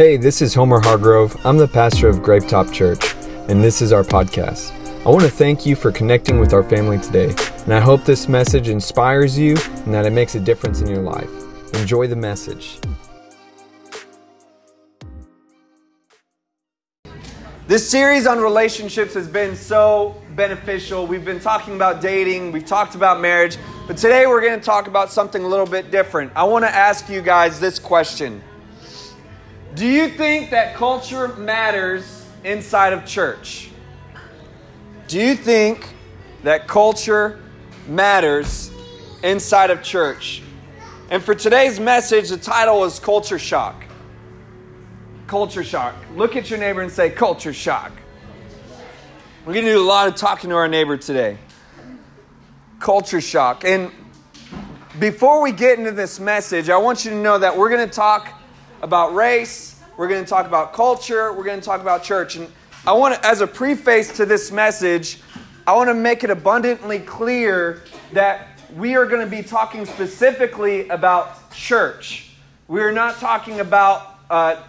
Hey, this is Homer Hargrove. I'm the pastor of Grapetop Church, and this is our podcast. I want to thank you for connecting with our family today, and I hope this message inspires you and that it makes a difference in your life. Enjoy the message. This series on relationships has been so beneficial. We've been talking about dating, we've talked about marriage, but today we're going to talk about something a little bit different. I want to ask you guys this question Do you think that culture matters inside of church? Do you think that culture matters inside of church? And for today's message, the title is Culture Shock. Culture shock. Look at your neighbor and say, Culture shock. We're going to do a lot of talking to our neighbor today. Culture shock. And before we get into this message, I want you to know that we're going to talk about race, we're going to talk about culture, we're going to talk about church. And I want to, as a preface to this message, I want to make it abundantly clear that we are going to be talking specifically about church. We are not talking about uh,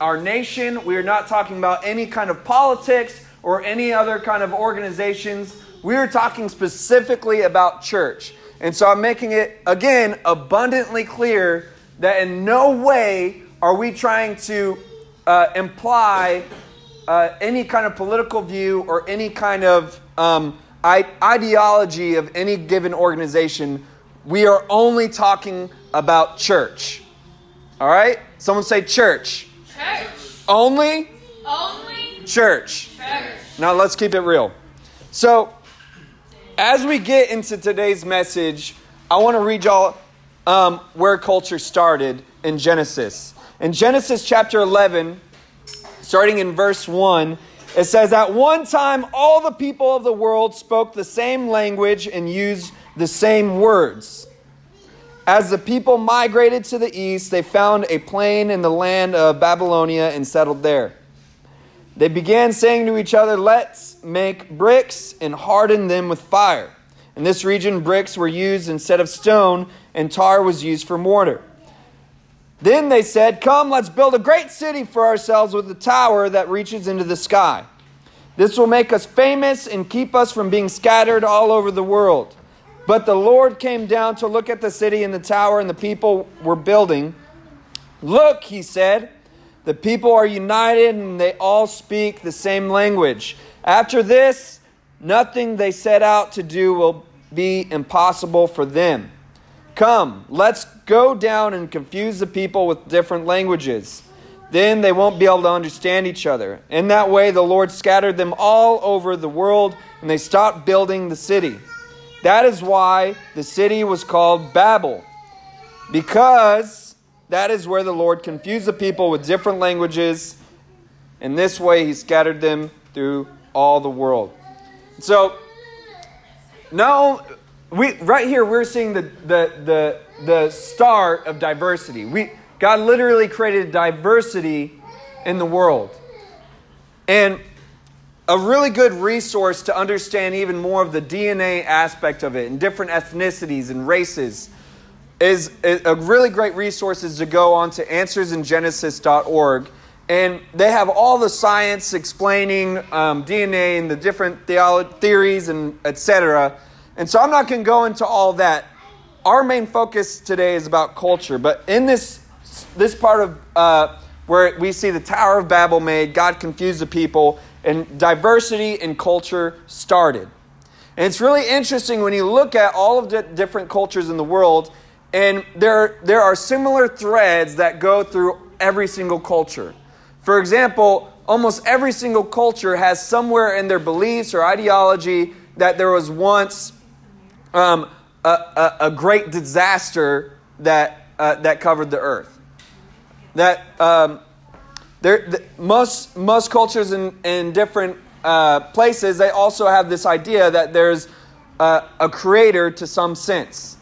our nation. We are not talking about any kind of politics or any other kind of organizations. We are talking specifically about church. And so I'm making it, again, abundantly clear that in no way are we trying to uh, imply uh, any kind of political view or any kind of um, ideology of any given organization. We are only talking about church. All right? Someone say church. Church. Only Only church. church. Now let's keep it real. So, as we get into today's message, I want to read y'all um, where culture started in Genesis. In Genesis chapter 11, starting in verse 1, it says, At one time, all the people of the world spoke the same language and used the same words. As the people migrated to the east, they found a plain in the land of Babylonia and settled there. They began saying to each other, Let's make bricks and harden them with fire. In this region, bricks were used instead of stone, and tar was used for mortar. Then they said, Come, let's build a great city for ourselves with a tower that reaches into the sky. This will make us famous and keep us from being scattered all over the world. But the Lord came down to look at the city and the tower and the people were building. Look, he said, the people are united and they all speak the same language. After this, nothing they set out to do will be impossible for them. Come, let's go down and confuse the people with different languages. Then they won't be able to understand each other. In that way, the Lord scattered them all over the world and they stopped building the city. That is why the city was called Babel, because that is where the Lord confused the people with different languages. In this way, he scattered them through all the world. So, now, we, right here, we're seeing the, the, the, the start of diversity. We, God literally created diversity in the world. And a really good resource to understand even more of the DNA aspect of it and different ethnicities and races is a really great resource is to go on to answersingenesis.org and they have all the science explaining um, DNA and the different theolo- theories and etc. And so I'm not going to go into all that. Our main focus today is about culture, but in this this part of uh, where we see the Tower of Babel made, God confused the people and diversity in culture started. And it's really interesting when you look at all of the different cultures in the world, and there, there are similar threads that go through every single culture. For example, almost every single culture has somewhere in their beliefs or ideology that there was once um, a, a, a, great disaster that, uh, that covered the earth. That um, there, the, most, most cultures in, in different uh, places, they also have this idea that there's a, a creator to some sense.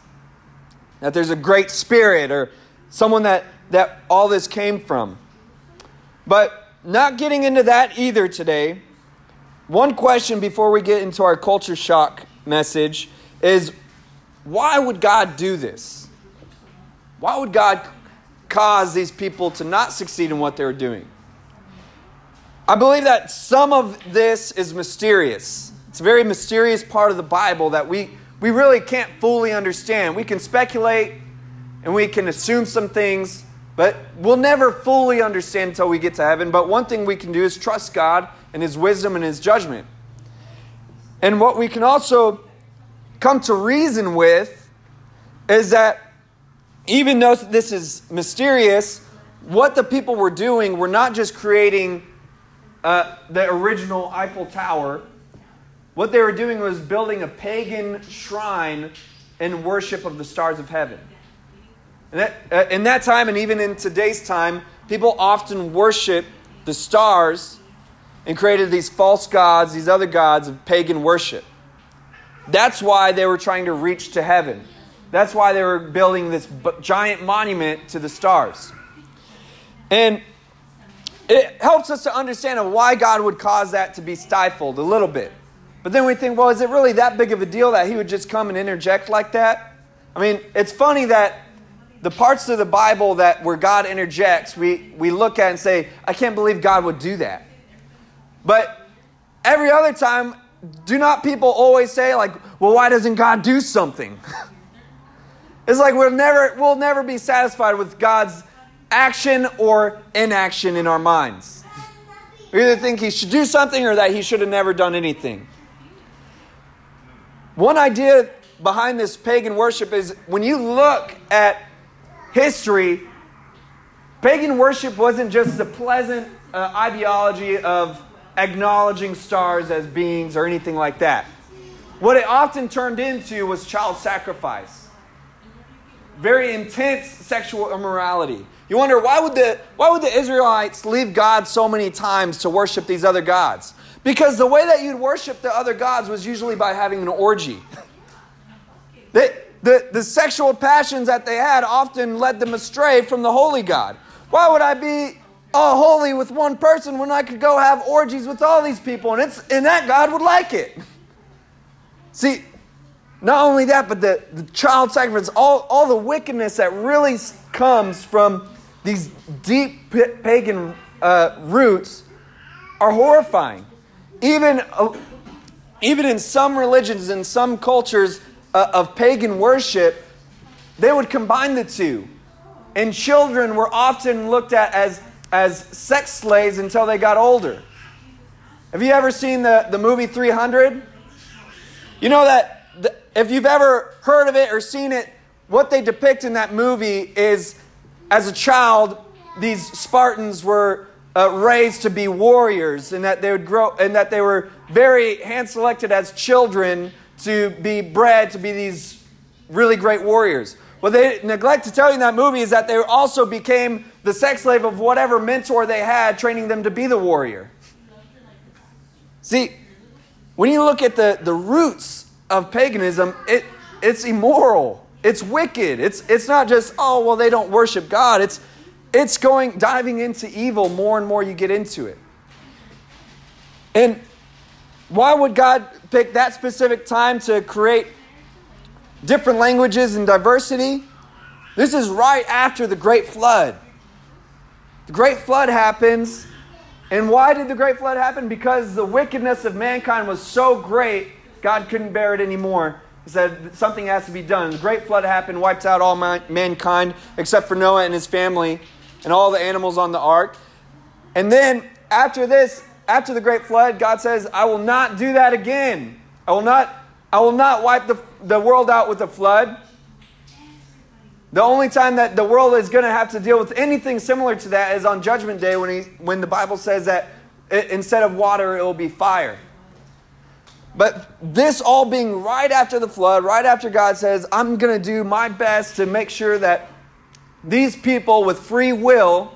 That there's a great spirit or someone that, that all this came from. But not getting into that either today. One question before we get into our culture shock message is why would God do this? Why would God cause these people to not succeed in what they were doing? I believe that some of this is mysterious. It's a very mysterious part of the Bible that we, we really can't fully understand. We can speculate and we can assume some things, but we'll never fully understand until we get to heaven. But one thing we can do is trust God and His wisdom and His judgment. And what we can also come to reason with is that even though this is mysterious, what the people were doing were not just creating uh, the original Eiffel Tower. What they were doing was building a pagan shrine in worship of the stars of heaven. That, uh, in that time, and even in today's time, people often worship the stars and created these false gods, these other gods of pagan worship. That's why they were trying to reach to heaven. That's why they were building this giant monument to the stars. And it helps us to understand why God would cause that to be stifled a little bit. But then we think, well, is it really that big of a deal that he would just come and interject like that? I mean, it's funny that the parts of the Bible that where God interjects, we, we look at and say, I can't believe God would do that. But every other time, do not people always say, like, well, why doesn't God do something? it's like we'll never, we'll never be satisfied with God's action or inaction in our minds. We either think he should do something or that he should have never done anything. One idea behind this pagan worship is when you look at history, pagan worship wasn't just the pleasant uh, ideology of acknowledging stars as beings or anything like that. What it often turned into was child sacrifice, very intense sexual immorality. You wonder why would the why would the Israelites leave God so many times to worship these other gods? Because the way that you'd worship the other gods was usually by having an orgy. the, the, the sexual passions that they had often led them astray from the holy God. Why would I be all holy with one person when I could go have orgies with all these people and it's and that God would like it? See, not only that, but the, the child sacrifice, all, all the wickedness that really comes from these deep pagan uh, roots are horrifying. Even, uh, even in some religions, in some cultures uh, of pagan worship, they would combine the two. And children were often looked at as, as sex slaves until they got older. Have you ever seen the, the movie 300? You know that the, if you've ever heard of it or seen it, what they depict in that movie is as a child, these Spartans were uh, raised to be warriors and that they would grow and that they were very hand selected as children to be bred to be these really great warriors. What they neglect to tell you in that movie is that they also became the sex slave of whatever mentor they had, training them to be the warrior. See, when you look at the, the roots of paganism, it, it's immoral. It's wicked. It's, it's not just, oh, well, they don't worship God. It's, it's going, diving into evil more and more you get into it. And why would God pick that specific time to create different languages and diversity? This is right after the Great Flood. The Great Flood happens. And why did the Great Flood happen? Because the wickedness of mankind was so great, God couldn't bear it anymore He said something has to be done. The great flood happened, wiped out all mankind except for Noah and his family and all the animals on the ark. And then after this, after the great flood, God says, I will not do that again. I will not, I will not wipe the, the world out with a flood. The only time that the world is going to have to deal with anything similar to that is on Judgment Day when, he, when the Bible says that it, instead of water, it will be fire. But this all being right after the flood, right after God says, I'm going to do my best to make sure that these people with free will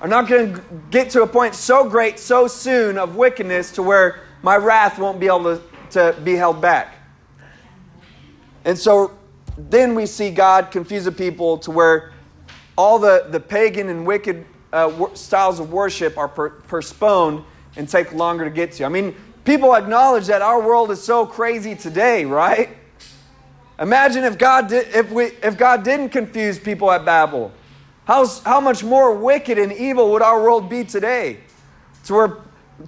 are not going to get to a point so great so soon of wickedness to where my wrath won't be able to, to be held back. And so then we see God confuse the people to where all the, the pagan and wicked uh, styles of worship are per- postponed and take longer to get to. I mean, People acknowledge that our world is so crazy today, right? Imagine if God did, if we if God didn't confuse people at Babel. How, how much more wicked and evil would our world be today? To where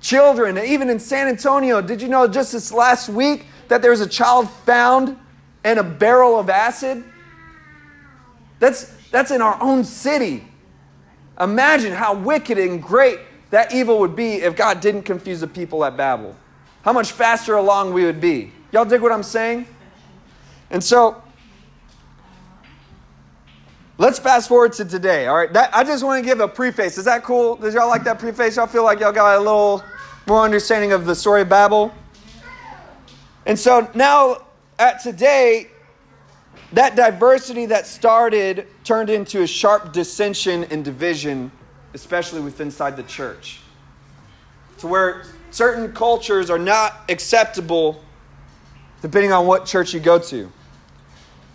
children, even in San Antonio, did you know just this last week that there was a child found in a barrel of acid? That's, that's in our own city. Imagine how wicked and great that evil would be if God didn't confuse the people at Babel. How much faster along we would be. Y'all dig what I'm saying? And so, let's fast forward to today. All right, that, I just want to give a preface. Is that cool? Does y'all like that preface? Y'all feel like y'all got a little more understanding of the story of Babel? And so now, at today, that diversity that started turned into a sharp dissension and division, especially within inside the church. To where certain cultures are not acceptable depending on what church you go to.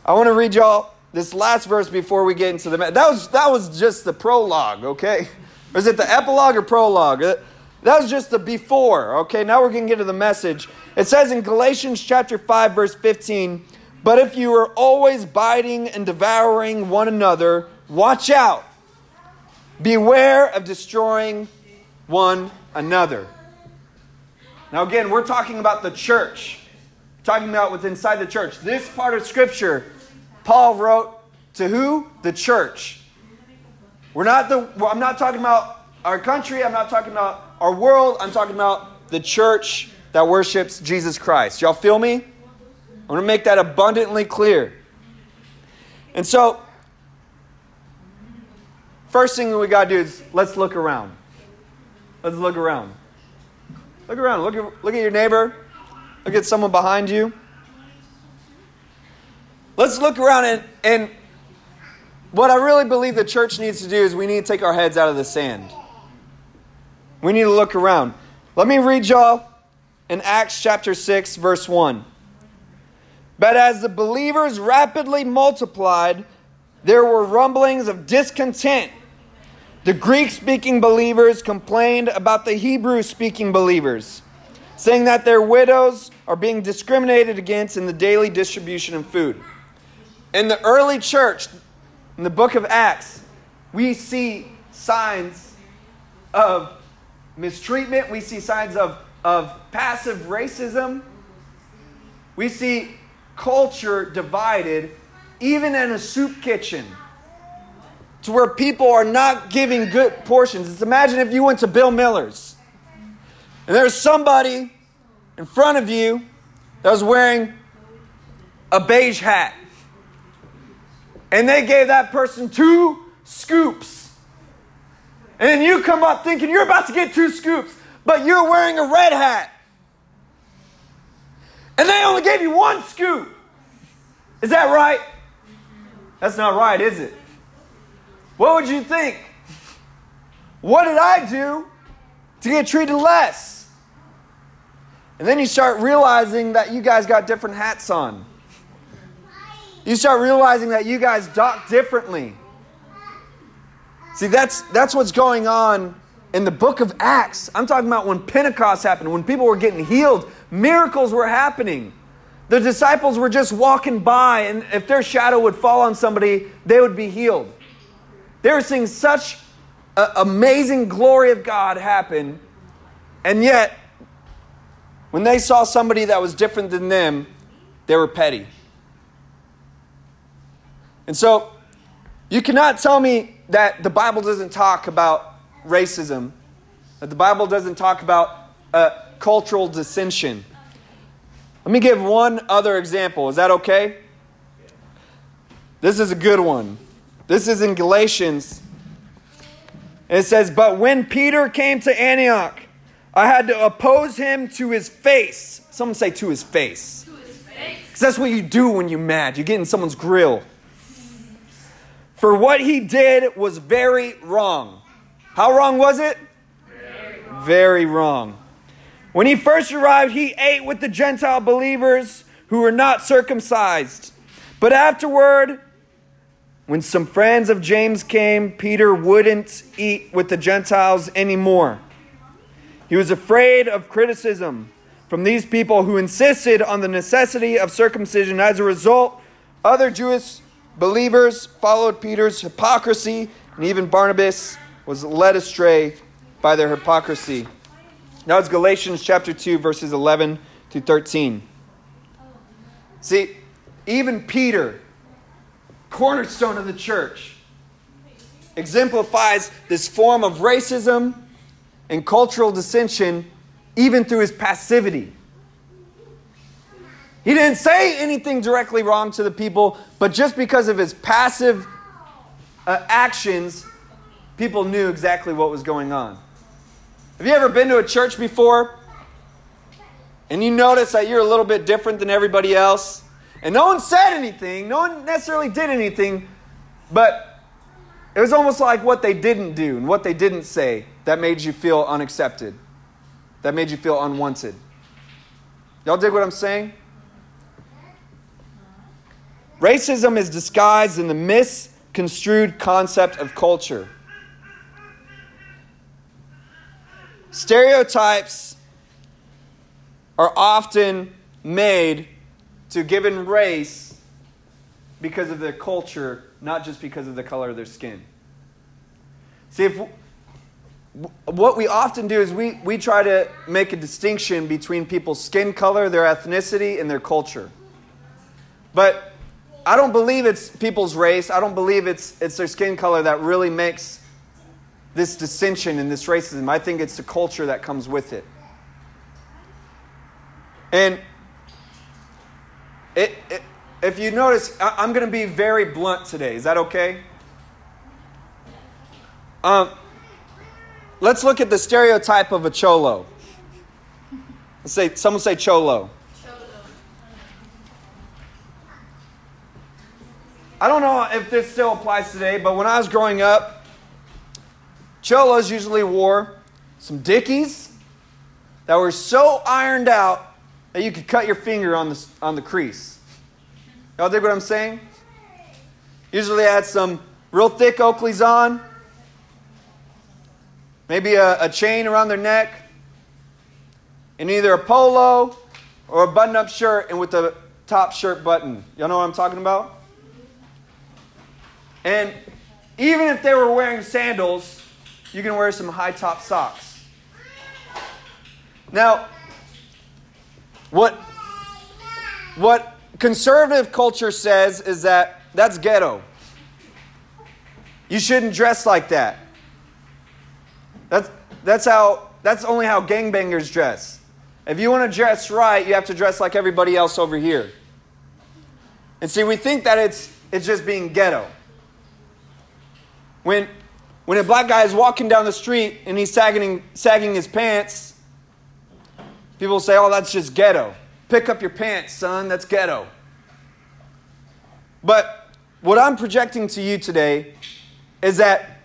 I want to read y'all this last verse before we get into the that was that was just the prologue, okay? Is it the epilogue or prologue? Uh, That was just the before, okay? Now we're going to get to the message. It says in Galatians chapter 5 verse 15, "But if you are always biting and devouring one another, watch out. Beware of destroying one another." Now again, we're talking about the church. talking about what's inside the church. This part of scripture Paul wrote to who? The church. We're not the I'm not talking about our country, I'm not talking about our world, I'm talking about the church that worships Jesus Christ. Y'all feel me? I want to make that abundantly clear. And so, first thing we got to do is let's look around. Let's look around. Look around. Look at, look at your neighbor. Look at someone behind you. Let's look around and, and what I really believe the church needs to do is we need to take our heads out of the sand. We need to look around. Let me read y'all in Acts chapter 6, verse 1. But as the believers rapidly multiplied, there were rumblings of discontent. The Greek speaking believers complained about the Hebrew speaking believers, saying that their widows are being discriminated against in the daily distribution of food. In the early church, in the book of Acts, we see signs of mistreatment, we see signs of, of passive racism, we see culture divided, even in a soup kitchen, to where people are not giving good portions. Just imagine if you went to Bill Miller's and there's somebody in front of you that was wearing a beige hat and they gave that person two scoops. And then you come up thinking you're about to get two scoops, but you're wearing a red hat. And they only gave you one scoop. Is that right? That's not right, is it? What would you think? What did I do to get treated less? And then you start realizing that you guys got different hats on. You start realizing that you guys dock differently. See, that's, that's what's going on in the book of Acts. I'm talking about when Pentecost happened, when people were getting healed, miracles were happening. The disciples were just walking by, and if their shadow would fall on somebody, they would be healed. They were seeing such amazing glory of God happen, and yet, when they saw somebody that was different than them, they were petty. And so, you cannot tell me that the Bible doesn't talk about racism, that the Bible doesn't talk about uh, cultural dissension. Let me give one other example. Is that okay? This is a good one. This is in Galatians. it says, But when Peter came to Antioch, I had to oppose him to his face. Someone say to his face. Because that's what you do when you're mad. You get in someone's grill. For what he did was very wrong. How wrong was it? Very wrong. Very wrong. When he first arrived, he ate with the Gentile believers who were not circumcised. But afterward, when some friends of James came, Peter wouldn't eat with the Gentiles anymore. He was afraid of criticism from these people who insisted on the necessity of circumcision. As a result, other Jewish Believers followed Peter's hypocrisy and even Barnabas was led astray by their hypocrisy. Now it's Galatians chapter 2, verses 11 to 13. See, even Peter, cornerstone of the church, exemplifies this form of racism and cultural dissension even through his passivity. He didn't say anything directly wrong to the people, but just because of his passive uh, actions, people knew exactly what was going on. Have you ever been to a church before and you notice that you're a little bit different than everybody else? And no one said anything, no one necessarily did anything, but it was almost like what they didn't do and what they didn't say that made you feel unaccepted, that made you feel unwanted. Y'all dig what I'm saying? Racism is disguised in the misconstrued concept of culture. Stereotypes are often made to given race because of their culture, not just because of the color of their skin. See, if what we often do is we, we try to make a distinction between people's skin color, their ethnicity, and their culture. But I don't believe it's people's race. I don't believe it's, it's their skin color that really makes this dissension and this racism. I think it's the culture that comes with it. And it, it, if you notice, I, am going to be very blunt today. Is that okay? Um, let's look at the stereotype of a cholo. Let's say someone say cholo. I don't know if this still applies today, but when I was growing up, cholos usually wore some dickies that were so ironed out that you could cut your finger on the, on the crease. Y'all dig what I'm saying? Usually had some real thick Oakleys on, maybe a, a chain around their neck, and either a polo or a button up shirt and with the top shirt button. Y'all know what I'm talking about? And even if they were wearing sandals, you can wear some high top socks. Now, what, what conservative culture says is that that's ghetto. You shouldn't dress like that. That's, that's, how, that's only how gangbangers dress. If you want to dress right, you have to dress like everybody else over here. And see, we think that it's, it's just being ghetto. When, when a black guy is walking down the street and he's sagging, sagging his pants, people say, oh, that's just ghetto. Pick up your pants, son, that's ghetto. But what I'm projecting to you today is that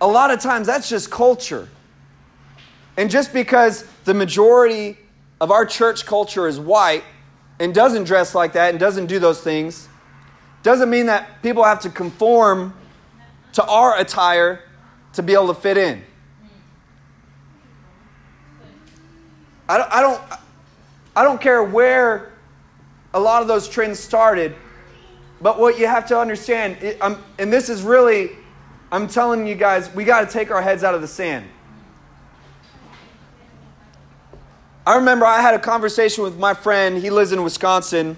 a lot of times that's just culture. And just because the majority of our church culture is white and doesn't dress like that and doesn't do those things, doesn't mean that people have to conform to our attire to be able to fit in. I don't, I don't, I don't care where a lot of those trends started, but what you have to understand, it, um, and this is really, I'm telling you guys, we got to take our heads out of the sand. I remember I had a conversation with my friend. He lives in Wisconsin.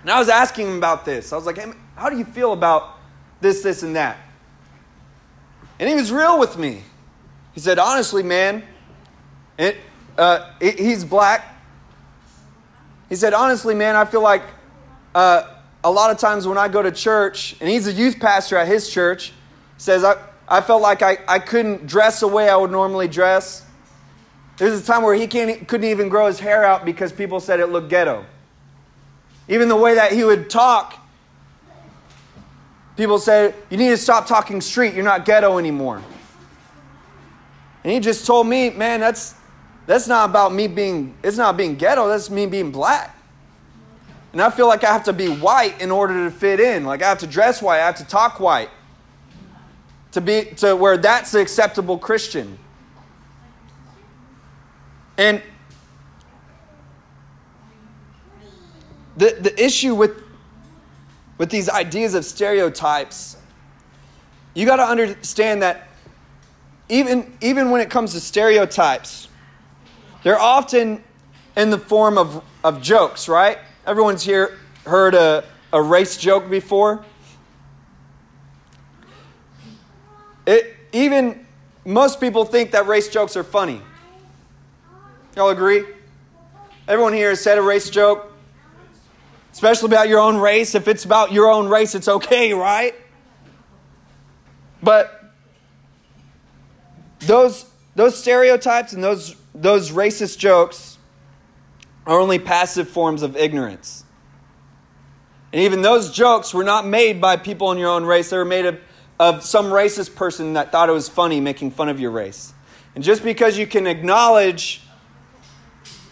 And I was asking him about this. I was like, hey, how do you feel about this, this, and that? And he was real with me. He said, honestly, man, it, uh, it, he's black. He said, honestly, man, I feel like uh, a lot of times when I go to church, and he's a youth pastor at his church, says, I, I felt like I, I couldn't dress the way I would normally dress. There's a time where he can't, couldn't even grow his hair out because people said it looked ghetto. Even the way that he would talk, People say, you need to stop talking street. You're not ghetto anymore. And he just told me, man, that's, that's not about me being, it's not being ghetto. That's me being black. And I feel like I have to be white in order to fit in. Like I have to dress white. I have to talk white. To be, to where that's the acceptable Christian. And the, the issue with with these ideas of stereotypes you got to understand that even, even when it comes to stereotypes, they're often in the form of, of jokes, right? Everyone's here heard a, a race joke before. It, even most people think that race jokes are funny. Y'all agree? Everyone here has said a race joke, especially about your own race. If it's about your own race, it's okay, right? But those, those stereotypes and those, those racist jokes are only passive forms of ignorance. And even those jokes were not made by people in your own race, they were made of, of some racist person that thought it was funny making fun of your race. And just because you can acknowledge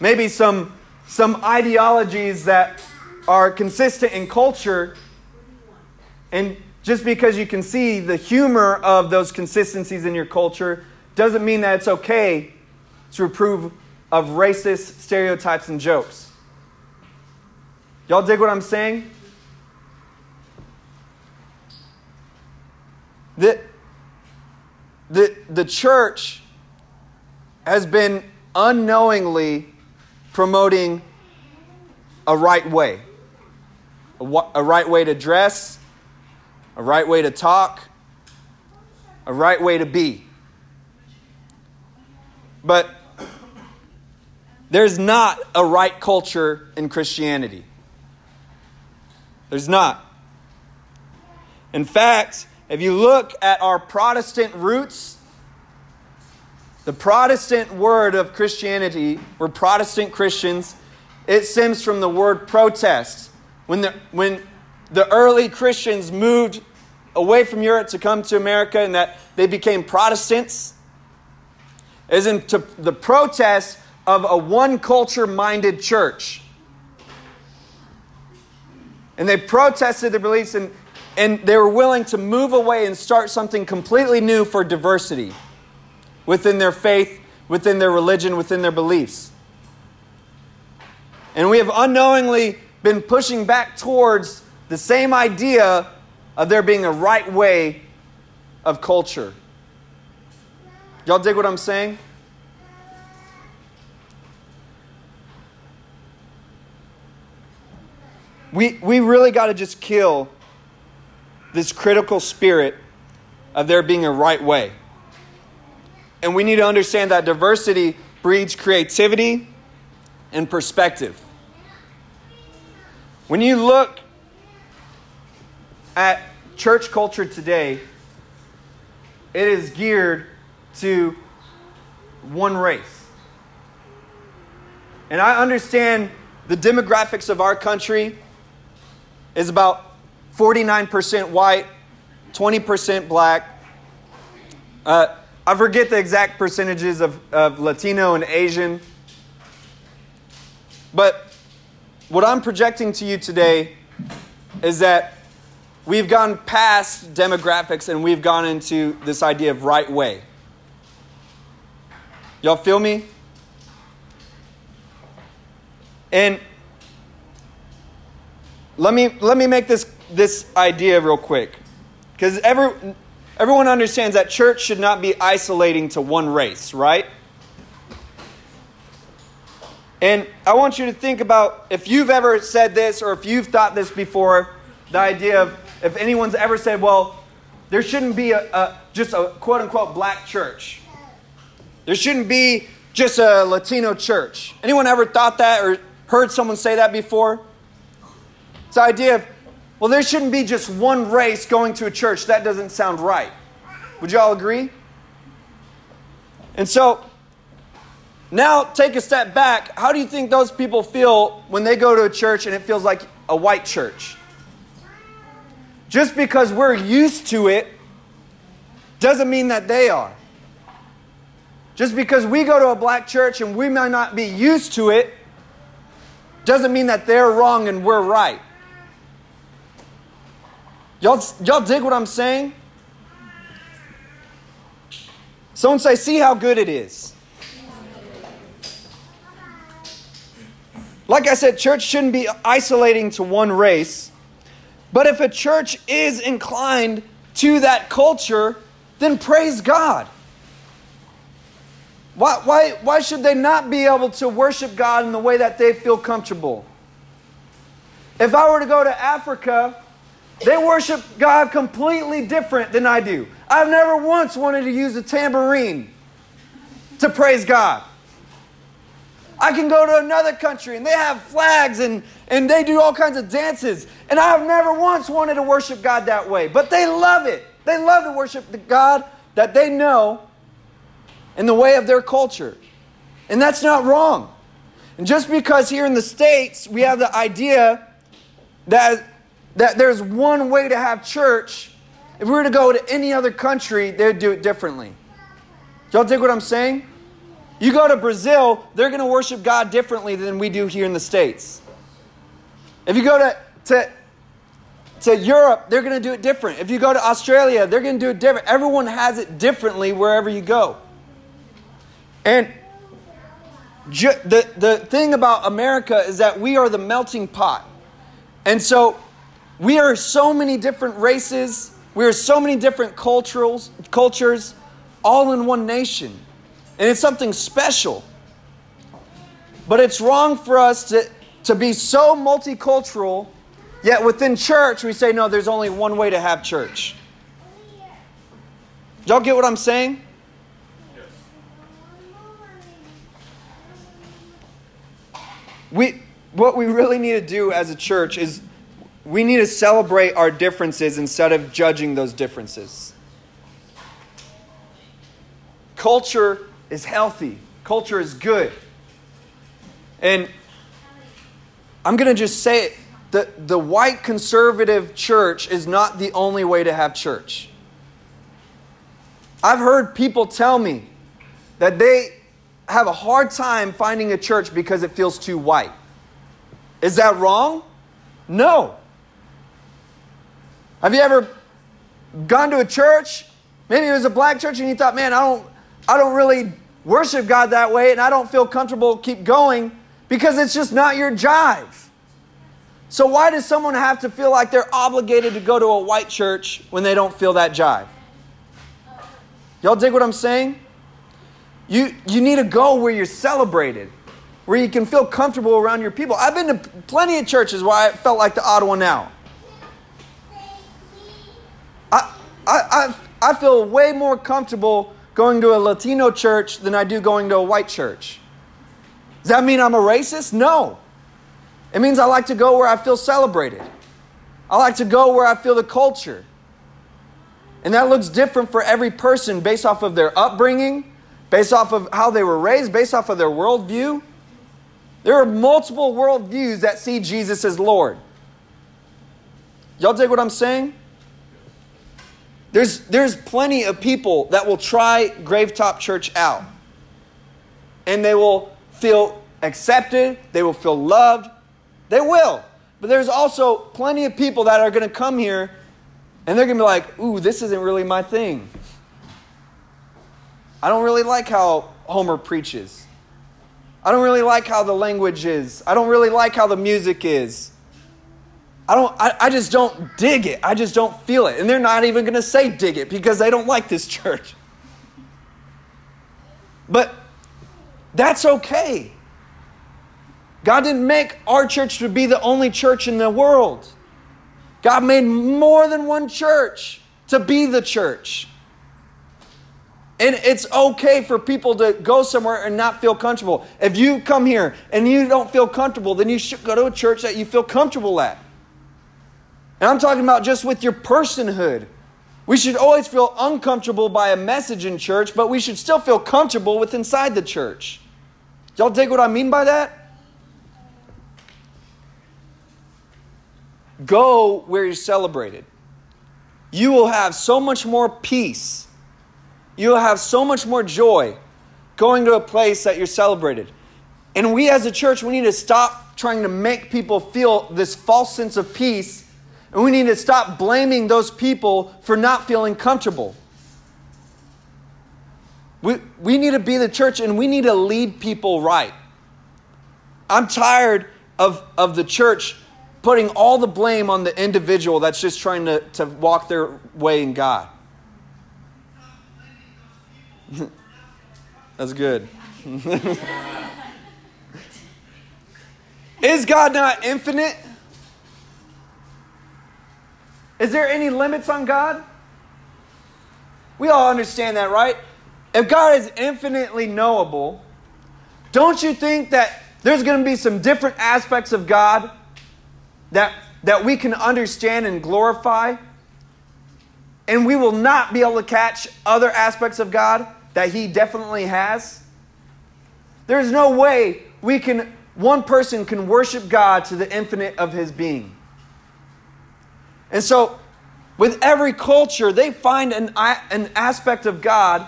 maybe some, some ideologies that are consistent in culture, and just because you can see the humor of those consistencies in your culture, doesn't mean that it's okay to approve of racist stereotypes and jokes. Y'all dig what I'm saying? The, the, the church has been unknowingly promoting a right way a, right way to dress, a right way to talk, a right way to be. But there's not a right culture in Christianity. There's not. In fact, if you look at our Protestant roots, the Protestant word of Christianity, we're Protestant Christians, it stems from the word protest. When the, when the early Christians moved away from Europe to come to America and that they became Protestants, is into the protest of a one culture minded church. And they protested their beliefs and, and they were willing to move away and start something completely new for diversity within their faith, within their religion, within their beliefs. And we have unknowingly been pushing back towards the same idea of there being a right way of culture. Y'all dig what I'm saying? We, we really got to just kill this critical spirit of there being a right way. And we need to understand that diversity breeds creativity and perspective. When you look at church culture today, it is geared to one race. And I understand the demographics of our country is about 49% white, 20% black. Uh, I forget the exact percentages of, of Latino and Asian. But what I'm projecting to you today is that we've gone past demographics and we've gone into this idea of right way. Y'all feel me? And let me let me make this this idea real quick. Because every, everyone understands that church should not be isolating to one race, right? And I want you to think about if you've ever said this or if you've thought this before the idea of if anyone's ever said, well, there shouldn't be a, a, just a quote unquote black church. There shouldn't be just a Latino church. Anyone ever thought that or heard someone say that before? It's the idea of, well, there shouldn't be just one race going to a church. That doesn't sound right. Would you all agree? And so, now take a step back. How do you think those people feel when they go to a church and it feels like a white church? Just because we're used to it doesn't mean that they are. Just because we go to a black church and we might not be used to it doesn't mean that they're wrong and we're right. Y'all, y'all dig what I'm saying? Someone say, see how good it is. Like I said, church shouldn't be isolating to one race. But if a church is inclined to that culture, then praise God. Why, why, why should they not be able to worship God in the way that they feel comfortable? If I were to go to Africa, they worship God completely different than I do. I've never once wanted to use a tambourine to praise God. I can go to another country and they have flags and, and they do all kinds of dances. And I've never once wanted to worship God that way. But they love it. They love to worship the God that they know in the way of their culture. And that's not wrong. And just because here in the States we have the idea that, that there's one way to have church, if we were to go to any other country, they'd do it differently. Y'all dig what I'm saying? You go to Brazil, they're going to worship God differently than we do here in the States. If you go to, to, to Europe, they're going to do it different. If you go to Australia, they're going to do it different. Everyone has it differently wherever you go. And ju- the, the thing about America is that we are the melting pot. And so we are so many different races, we are so many different cultures, cultures all in one nation. And it's something special. But it's wrong for us to, to be so multicultural, yet within church we say, no, there's only one way to have church. Y'all get what I'm saying? We, what we really need to do as a church is we need to celebrate our differences instead of judging those differences. Culture is healthy, culture is good. And I'm going to just say it the, the white conservative church is not the only way to have church. I've heard people tell me that they have a hard time finding a church because it feels too white. Is that wrong? No. Have you ever gone to a church? Maybe it was a black church and you thought, man, I don't, I don't really worship God that way and I don't feel comfortable keep going because it's just not your jive. So why does someone have to feel like they're obligated to go to a white church when they don't feel that jive? Y'all dig what I'm saying? You, you need to go where you're celebrated, where you can feel comfortable around your people. I've been to plenty of churches where I felt like the odd one out. I, I, I, I feel way more comfortable going to a Latino church than I do going to a white church. Does that mean I'm a racist? No. It means I like to go where I feel celebrated. I like to go where I feel the culture. And that looks different for every person based off of their upbringing, based off of how they were raised, based off of their worldview. There are multiple worldviews that see Jesus as Lord. Y'all dig what I'm saying? There's, there's plenty of people that will try Gravetop Church out. And they will feel accepted, they will feel loved, they will. But there's also plenty of people that are going to come here and they're going to be like, ooh, this isn't really my thing. I don't really like how Homer preaches. I don't really like how the language is. I don't really like how the music is. I don't I, I just don't dig it. I just don't feel it. And they're not even gonna say dig it because they don't like this church. But that's okay. God didn't make our church to be the only church in the world. God made more than one church to be the church. And it's okay for people to go somewhere and not feel comfortable. If you come here and you don't feel comfortable, then you should go to a church that you feel comfortable at. And I'm talking about just with your personhood. We should always feel uncomfortable by a message in church, but we should still feel comfortable with inside the church. Y'all dig what I mean by that? Go where you're celebrated. You will have so much more peace. You will have so much more joy going to a place that you're celebrated. And we as a church, we need to stop trying to make people feel this false sense of peace. And we need to stop blaming those people for not feeling comfortable. We, we need to be the church and we need to lead people right. I'm tired of, of the church putting all the blame on the individual that's just trying to, to walk their way in God. that's good. Is God not infinite? Is there any limits on God? We all understand that, right? If God is infinitely knowable, don't you think that there's going to be some different aspects of God that, that we can understand and glorify? And we will not be able to catch other aspects of God that He definitely has? There's no way we can, one person can worship God to the infinite of His being. And so, with every culture, they find an, an aspect of God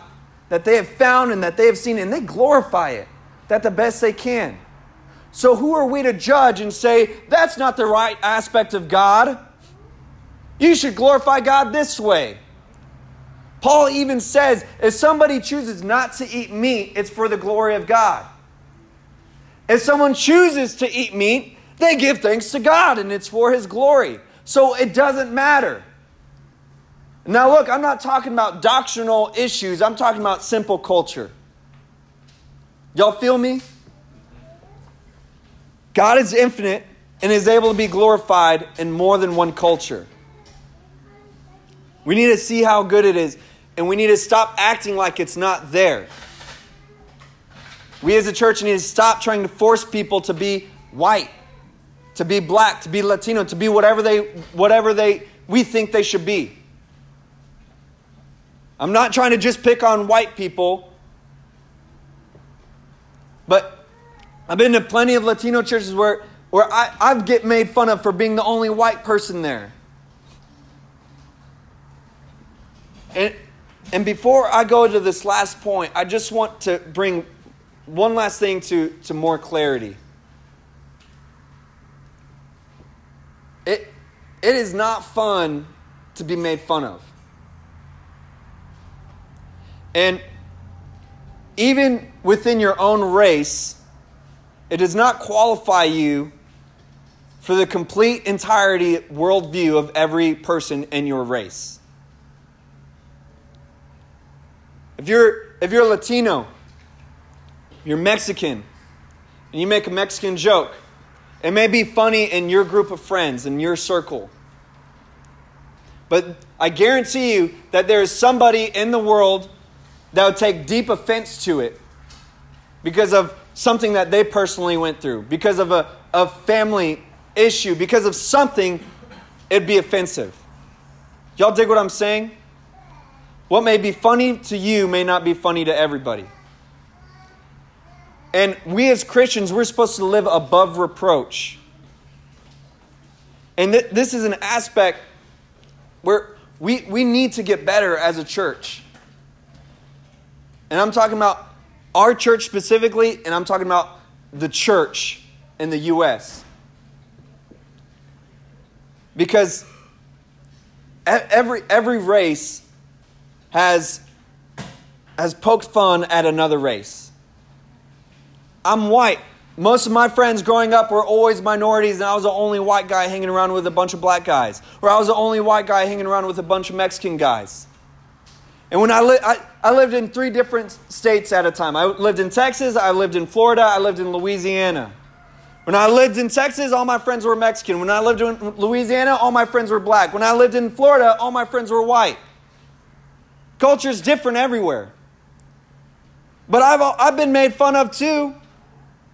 that they have found and that they have seen, and they glorify it that the best they can. So, who are we to judge and say, that's not the right aspect of God? You should glorify God this way. Paul even says, if somebody chooses not to eat meat, it's for the glory of God. If someone chooses to eat meat, they give thanks to God and it's for his glory. So it doesn't matter. Now, look, I'm not talking about doctrinal issues, I'm talking about simple culture. Y'all feel me? God is infinite and is able to be glorified in more than one culture. We need to see how good it is, and we need to stop acting like it's not there. We as a church need to stop trying to force people to be white, to be black, to be Latino, to be whatever they whatever they we think they should be. I'm not trying to just pick on white people, but I've been to plenty of Latino churches where, where I, I get made fun of for being the only white person there. And, and before I go to this last point, I just want to bring one last thing to, to more clarity. It, is not fun to be made fun of. And even within your own race, it does not qualify you for the complete entirety worldview of every person in your race. If you're, if you're Latino, you're Mexican, and you make a Mexican joke, it may be funny in your group of friends, in your circle. But I guarantee you that there is somebody in the world that would take deep offense to it because of something that they personally went through, because of a, a family issue, because of something, it'd be offensive. Y'all dig what I'm saying? What may be funny to you may not be funny to everybody. And we as Christians, we're supposed to live above reproach. And th- this is an aspect where we, we need to get better as a church. And I'm talking about our church specifically, and I'm talking about the church in the U.S. Because every, every race has, has poked fun at another race. I'm white. Most of my friends growing up were always minorities, and I was the only white guy hanging around with a bunch of black guys. Or I was the only white guy hanging around with a bunch of Mexican guys. And when I, li- I, I lived in three different states at a time. I lived in Texas, I lived in Florida, I lived in Louisiana. When I lived in Texas, all my friends were Mexican. When I lived in Louisiana, all my friends were black. When I lived in Florida, all my friends were white. Culture's different everywhere. But I've, I've been made fun of too.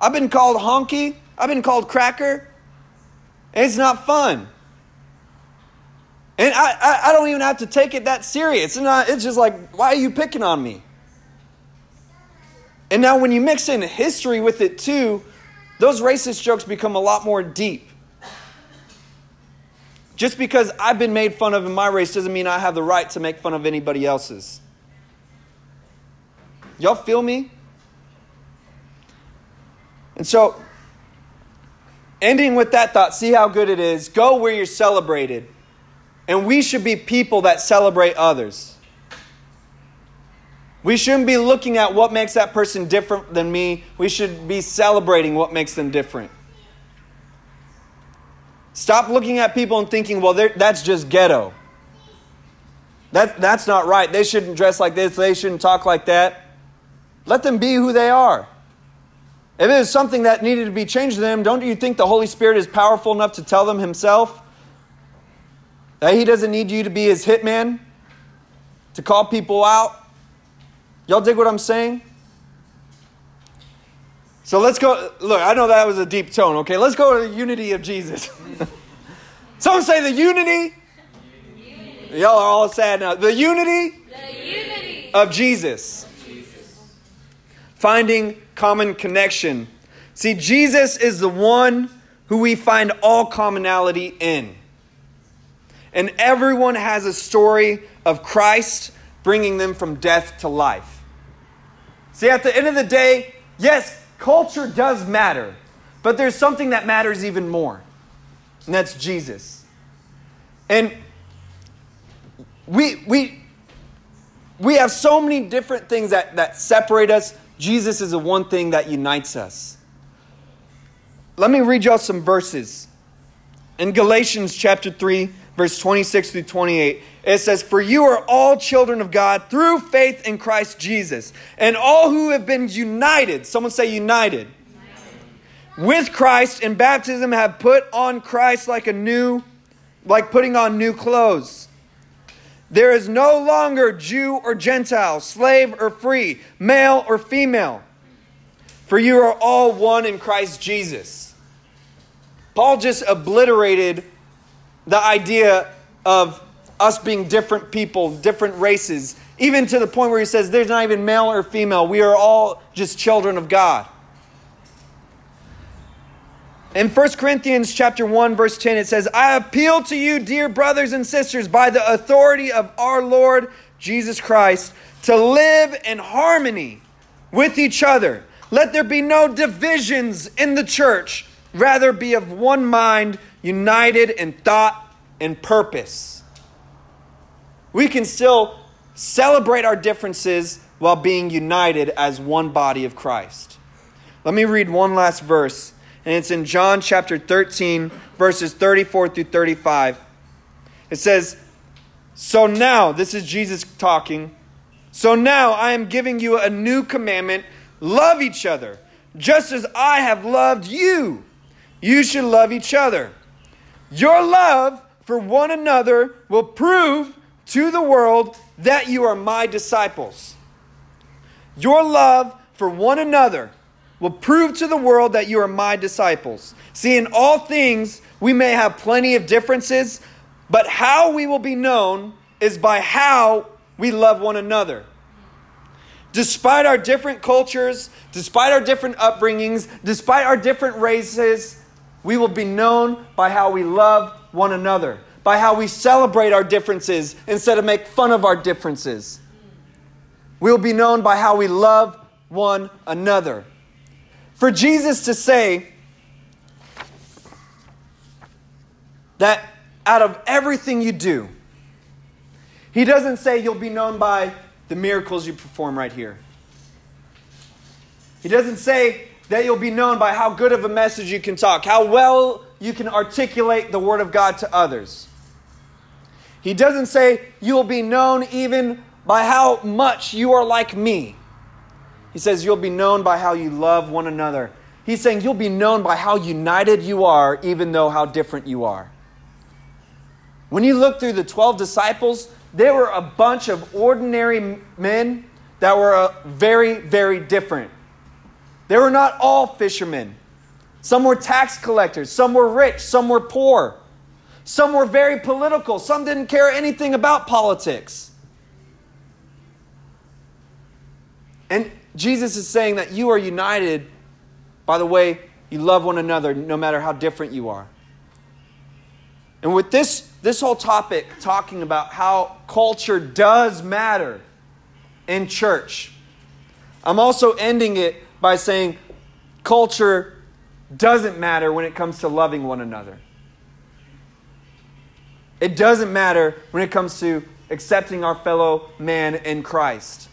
I've been called honky. I've been called cracker. It's not fun. And I, I, I, don't even have to take it that serious. It's, not, it's just like, why are you picking on me? And now, when you mix in history with it too, those racist jokes become a lot more deep. Just because I've been made fun of in my race doesn't mean I have the right to make fun of anybody else's. Y'all feel me? And so, ending with that thought, see how good it is. Go where you're celebrated. And we should be people that celebrate others. We shouldn't be looking at what makes that person different than me. We should be celebrating what makes them different. Stop looking at people and thinking, well, that's just ghetto. That, that's not right. They shouldn't dress like this. They shouldn't talk like that. Let them be who they are. If it is something that needed to be changed to them, don't you think the Holy Spirit is powerful enough to tell them himself that he doesn't need you to be his hitman, to call people out? Y'all dig what I'm saying? So let's go. Look, I know that was a deep tone, okay? Let's go to the unity of Jesus. Someone say the unity. unity. Y'all are all sad now. The unity, the unity. of. Jesus. Finding common connection. See, Jesus is the one who we find all commonality in. And everyone has a story of Christ bringing them from death to life. See, at the end of the day, yes, Culture does matter, but there's something that matters even more, and that's Jesus. And we, we, we have so many different things that, that separate us. Jesus is the one thing that unites us. Let me read y'all some verses. In Galatians chapter 3, verse 26 through 28, it says, For you are all children of God through faith in Christ Jesus. And all who have been united, someone say united, united. with Christ in baptism have put on Christ like a new, like putting on new clothes. There is no longer Jew or Gentile, slave or free, male or female, for you are all one in Christ Jesus. Paul just obliterated the idea of us being different people, different races, even to the point where he says there's not even male or female. We are all just children of God. In 1 Corinthians chapter 1 verse 10 it says, "I appeal to you, dear brothers and sisters, by the authority of our Lord Jesus Christ, to live in harmony with each other. Let there be no divisions in the church, rather be of one mind, united in thought and purpose. We can still celebrate our differences while being united as one body of Christ. Let me read one last verse, and it's in John chapter 13, verses 34 through 35. It says, So now, this is Jesus talking. So now I am giving you a new commandment love each other, just as I have loved you. You should love each other. Your love for one another will prove to the world that you are my disciples. Your love for one another will prove to the world that you are my disciples. See, in all things, we may have plenty of differences, but how we will be known is by how we love one another. Despite our different cultures, despite our different upbringings, despite our different races, we will be known by how we love one another, by how we celebrate our differences instead of make fun of our differences. We will be known by how we love one another. For Jesus to say that out of everything you do, he doesn't say you'll be known by the miracles you perform right here. He doesn't say that you'll be known by how good of a message you can talk, how well you can articulate the Word of God to others. He doesn't say you'll be known even by how much you are like me. He says you'll be known by how you love one another. He's saying you'll be known by how united you are, even though how different you are. When you look through the 12 disciples, they were a bunch of ordinary men that were uh, very, very different. They were not all fishermen. Some were tax collectors, some were rich, some were poor. Some were very political, some didn't care anything about politics. And Jesus is saying that you are united by the way you love one another, no matter how different you are. And with this, this whole topic, talking about how culture does matter in church, I'm also ending it by saying culture doesn't matter when it comes to loving one another. It doesn't matter when it comes to accepting our fellow man in Christ.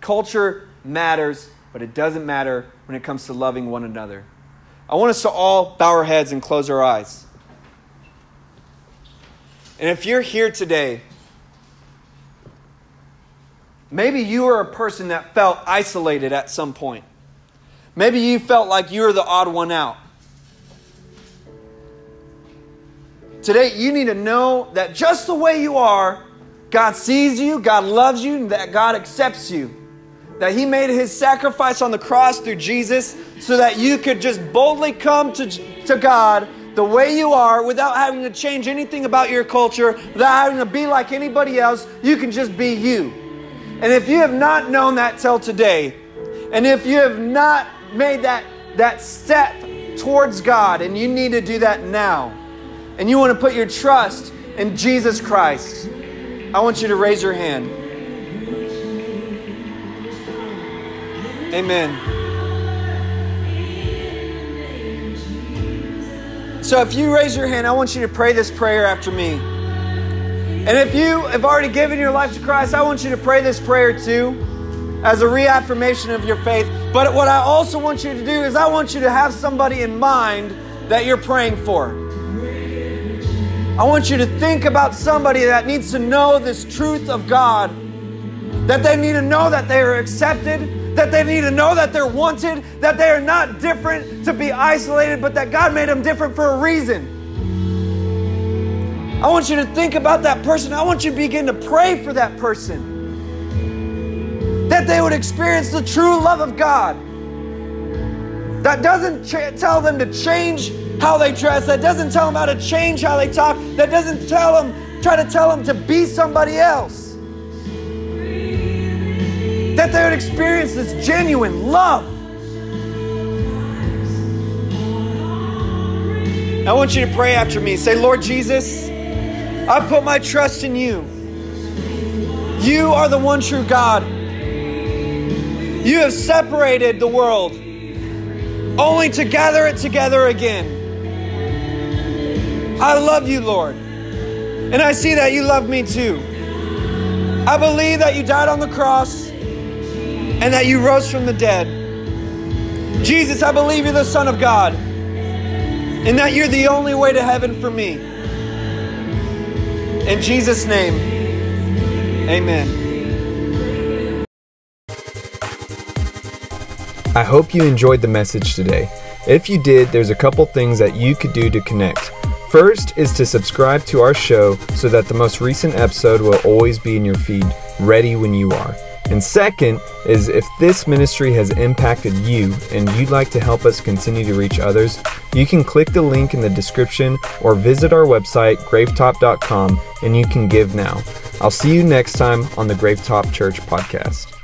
Culture matters, but it doesn't matter when it comes to loving one another. I want us to all bow our heads and close our eyes. And if you're here today, maybe you are a person that felt isolated at some point. Maybe you felt like you were the odd one out. Today, you need to know that just the way you are, God sees you, God loves you, and that God accepts you. That He made His sacrifice on the cross through Jesus so that you could just boldly come to, to God the way you are without having to change anything about your culture, without having to be like anybody else. You can just be you. And if you have not known that till today, and if you have not made that, that step towards God, and you need to do that now, and you want to put your trust in Jesus Christ, I want you to raise your hand. Amen. So if you raise your hand, I want you to pray this prayer after me. And if you have already given your life to Christ, I want you to pray this prayer too as a reaffirmation of your faith. But what I also want you to do is I want you to have somebody in mind that you're praying for. I want you to think about somebody that needs to know this truth of God, that they need to know that they are accepted, that they need to know that they're wanted, that they are not different to be isolated, but that God made them different for a reason. I want you to think about that person. I want you to begin to pray for that person. That they would experience the true love of God. That doesn't ch- tell them to change how they dress, that doesn't tell them how to change how they talk, that doesn't tell them, try to tell them to be somebody else. That they would experience this genuine love. I want you to pray after me. Say, Lord Jesus, I put my trust in you. You are the one true God. You have separated the world only to gather it together again. I love you, Lord. And I see that you love me too. I believe that you died on the cross and that you rose from the dead. Jesus, I believe you're the Son of God and that you're the only way to heaven for me. In Jesus' name, amen. I hope you enjoyed the message today. If you did, there's a couple things that you could do to connect. First is to subscribe to our show so that the most recent episode will always be in your feed, ready when you are. And second is if this ministry has impacted you and you'd like to help us continue to reach others, you can click the link in the description or visit our website, gravetop.com, and you can give now. I'll see you next time on the Gravetop Church podcast.